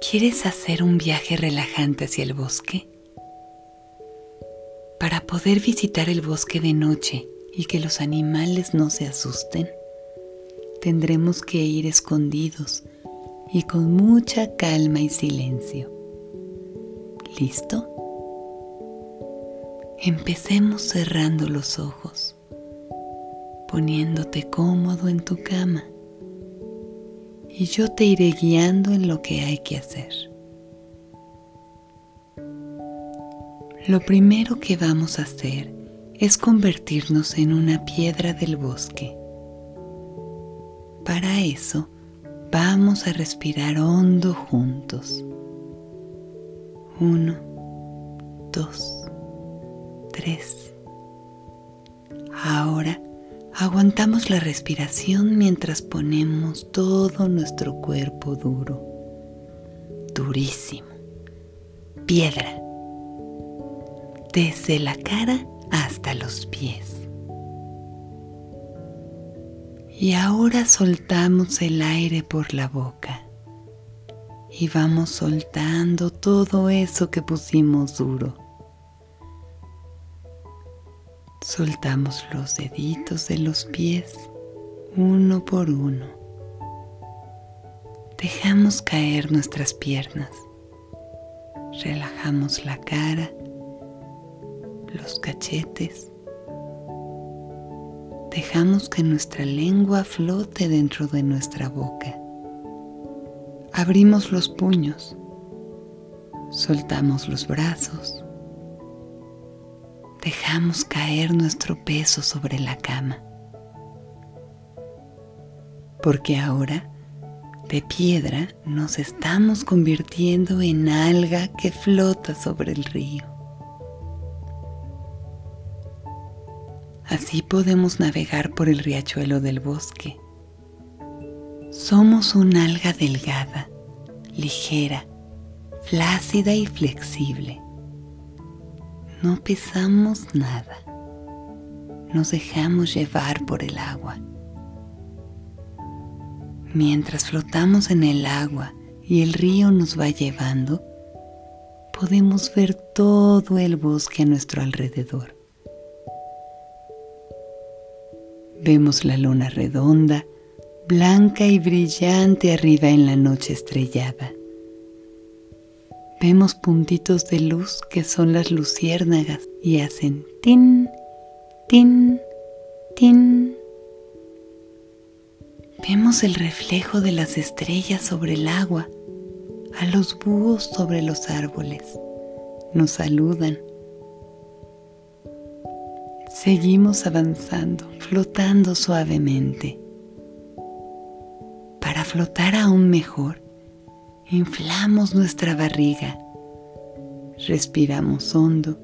¿Quieres hacer un viaje relajante hacia el bosque? Para poder visitar el bosque de noche y que los animales no se asusten, tendremos que ir escondidos y con mucha calma y silencio. ¿Listo? Empecemos cerrando los ojos, poniéndote cómodo en tu cama y yo te iré guiando en lo que hay que hacer. Lo primero que vamos a hacer es convertirnos en una piedra del bosque. Para eso vamos a respirar hondo juntos. Uno, dos, tres. Ahora Aguantamos la respiración mientras ponemos todo nuestro cuerpo duro, durísimo, piedra, desde la cara hasta los pies. Y ahora soltamos el aire por la boca. Y vamos soltando todo eso que pusimos duro Soltamos los deditos de los pies uno por uno. Dejamos caer nuestras piernas. Relajamos la cara, los cachetes. Dejamos que nuestra lengua flote dentro de nuestra boca. Abrimos los puños. Soltamos los brazos dejamos caer nuestro peso sobre la cama. Porque ahora, de piedra, nos estamos convirtiendo en alga que flota sobre el río. Así podemos navegar por el riachuelo del bosque. Somos un alga delgada, ligera, flácida y flexible no pesamos nada. Nos dejamos llevar por el agua. Mientras flotamos en el agua y el río nos va llevando, podemos ver todo el bosque a nuestro alrededor. Vemos la luna redonda, blanca y brillante arriba en la noche estrellada vemos puntitos de luz que son las luciérnagas y hacen tin, tin, tin. Vemos el reflejo de las estrellas sobre el agua, a los búhos sobre los árboles. Nos saludan. Seguimos avanzando, flotando suavemente. Para flotar aún mejor, inflamos nuestra barriga, respiramos hondo,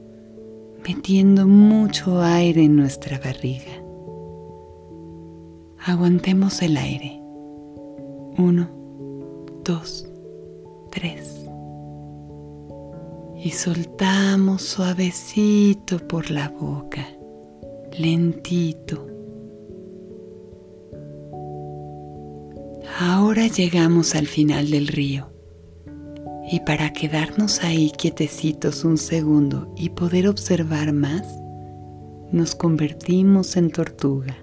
metiendo mucho aire en nuestra barriga. Aguantemos el aire. Uno, dos, tres. Y soltamos suavecito por la boca, lentito. Ahora llegamos al final del río y para quedarnos ahí quietecitos un segundo y poder observar más, nos convertimos en tortuga.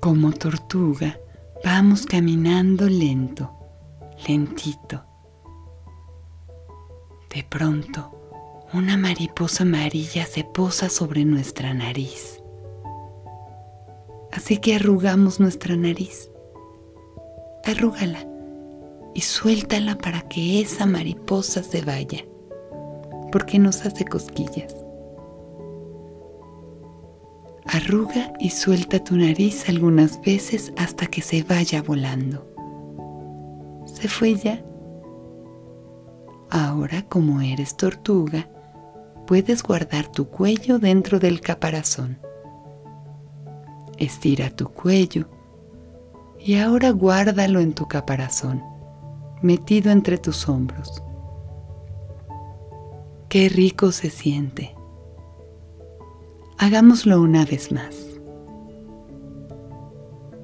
Como tortuga, vamos caminando lento, lentito. De pronto, una mariposa amarilla se posa sobre nuestra nariz. Así que arrugamos nuestra nariz. Arrúgala y suéltala para que esa mariposa se vaya, porque nos hace cosquillas. Arruga y suelta tu nariz algunas veces hasta que se vaya volando. Se fue ya. Ahora, como eres tortuga, puedes guardar tu cuello dentro del caparazón. Estira tu cuello y ahora guárdalo en tu caparazón metido entre tus hombros. Qué rico se siente. Hagámoslo una vez más.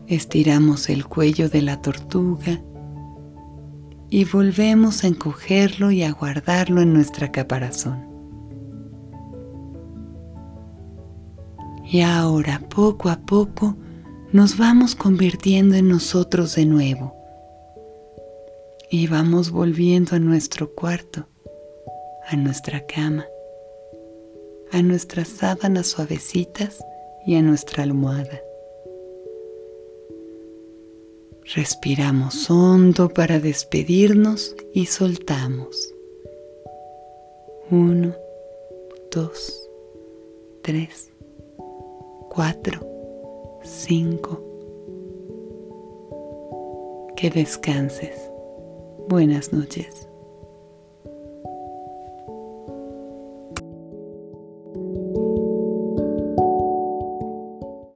Estiramos el cuello de la tortuga y volvemos a encogerlo y a guardarlo en nuestra caparazón. Y ahora, poco a poco, nos vamos convirtiendo en nosotros de nuevo. Y vamos volviendo a nuestro cuarto, a nuestra cama, a nuestras sábanas suavecitas y a nuestra almohada. Respiramos hondo para despedirnos y soltamos. Uno, dos, tres, cuatro, cinco. Que descanses. Buenas noches.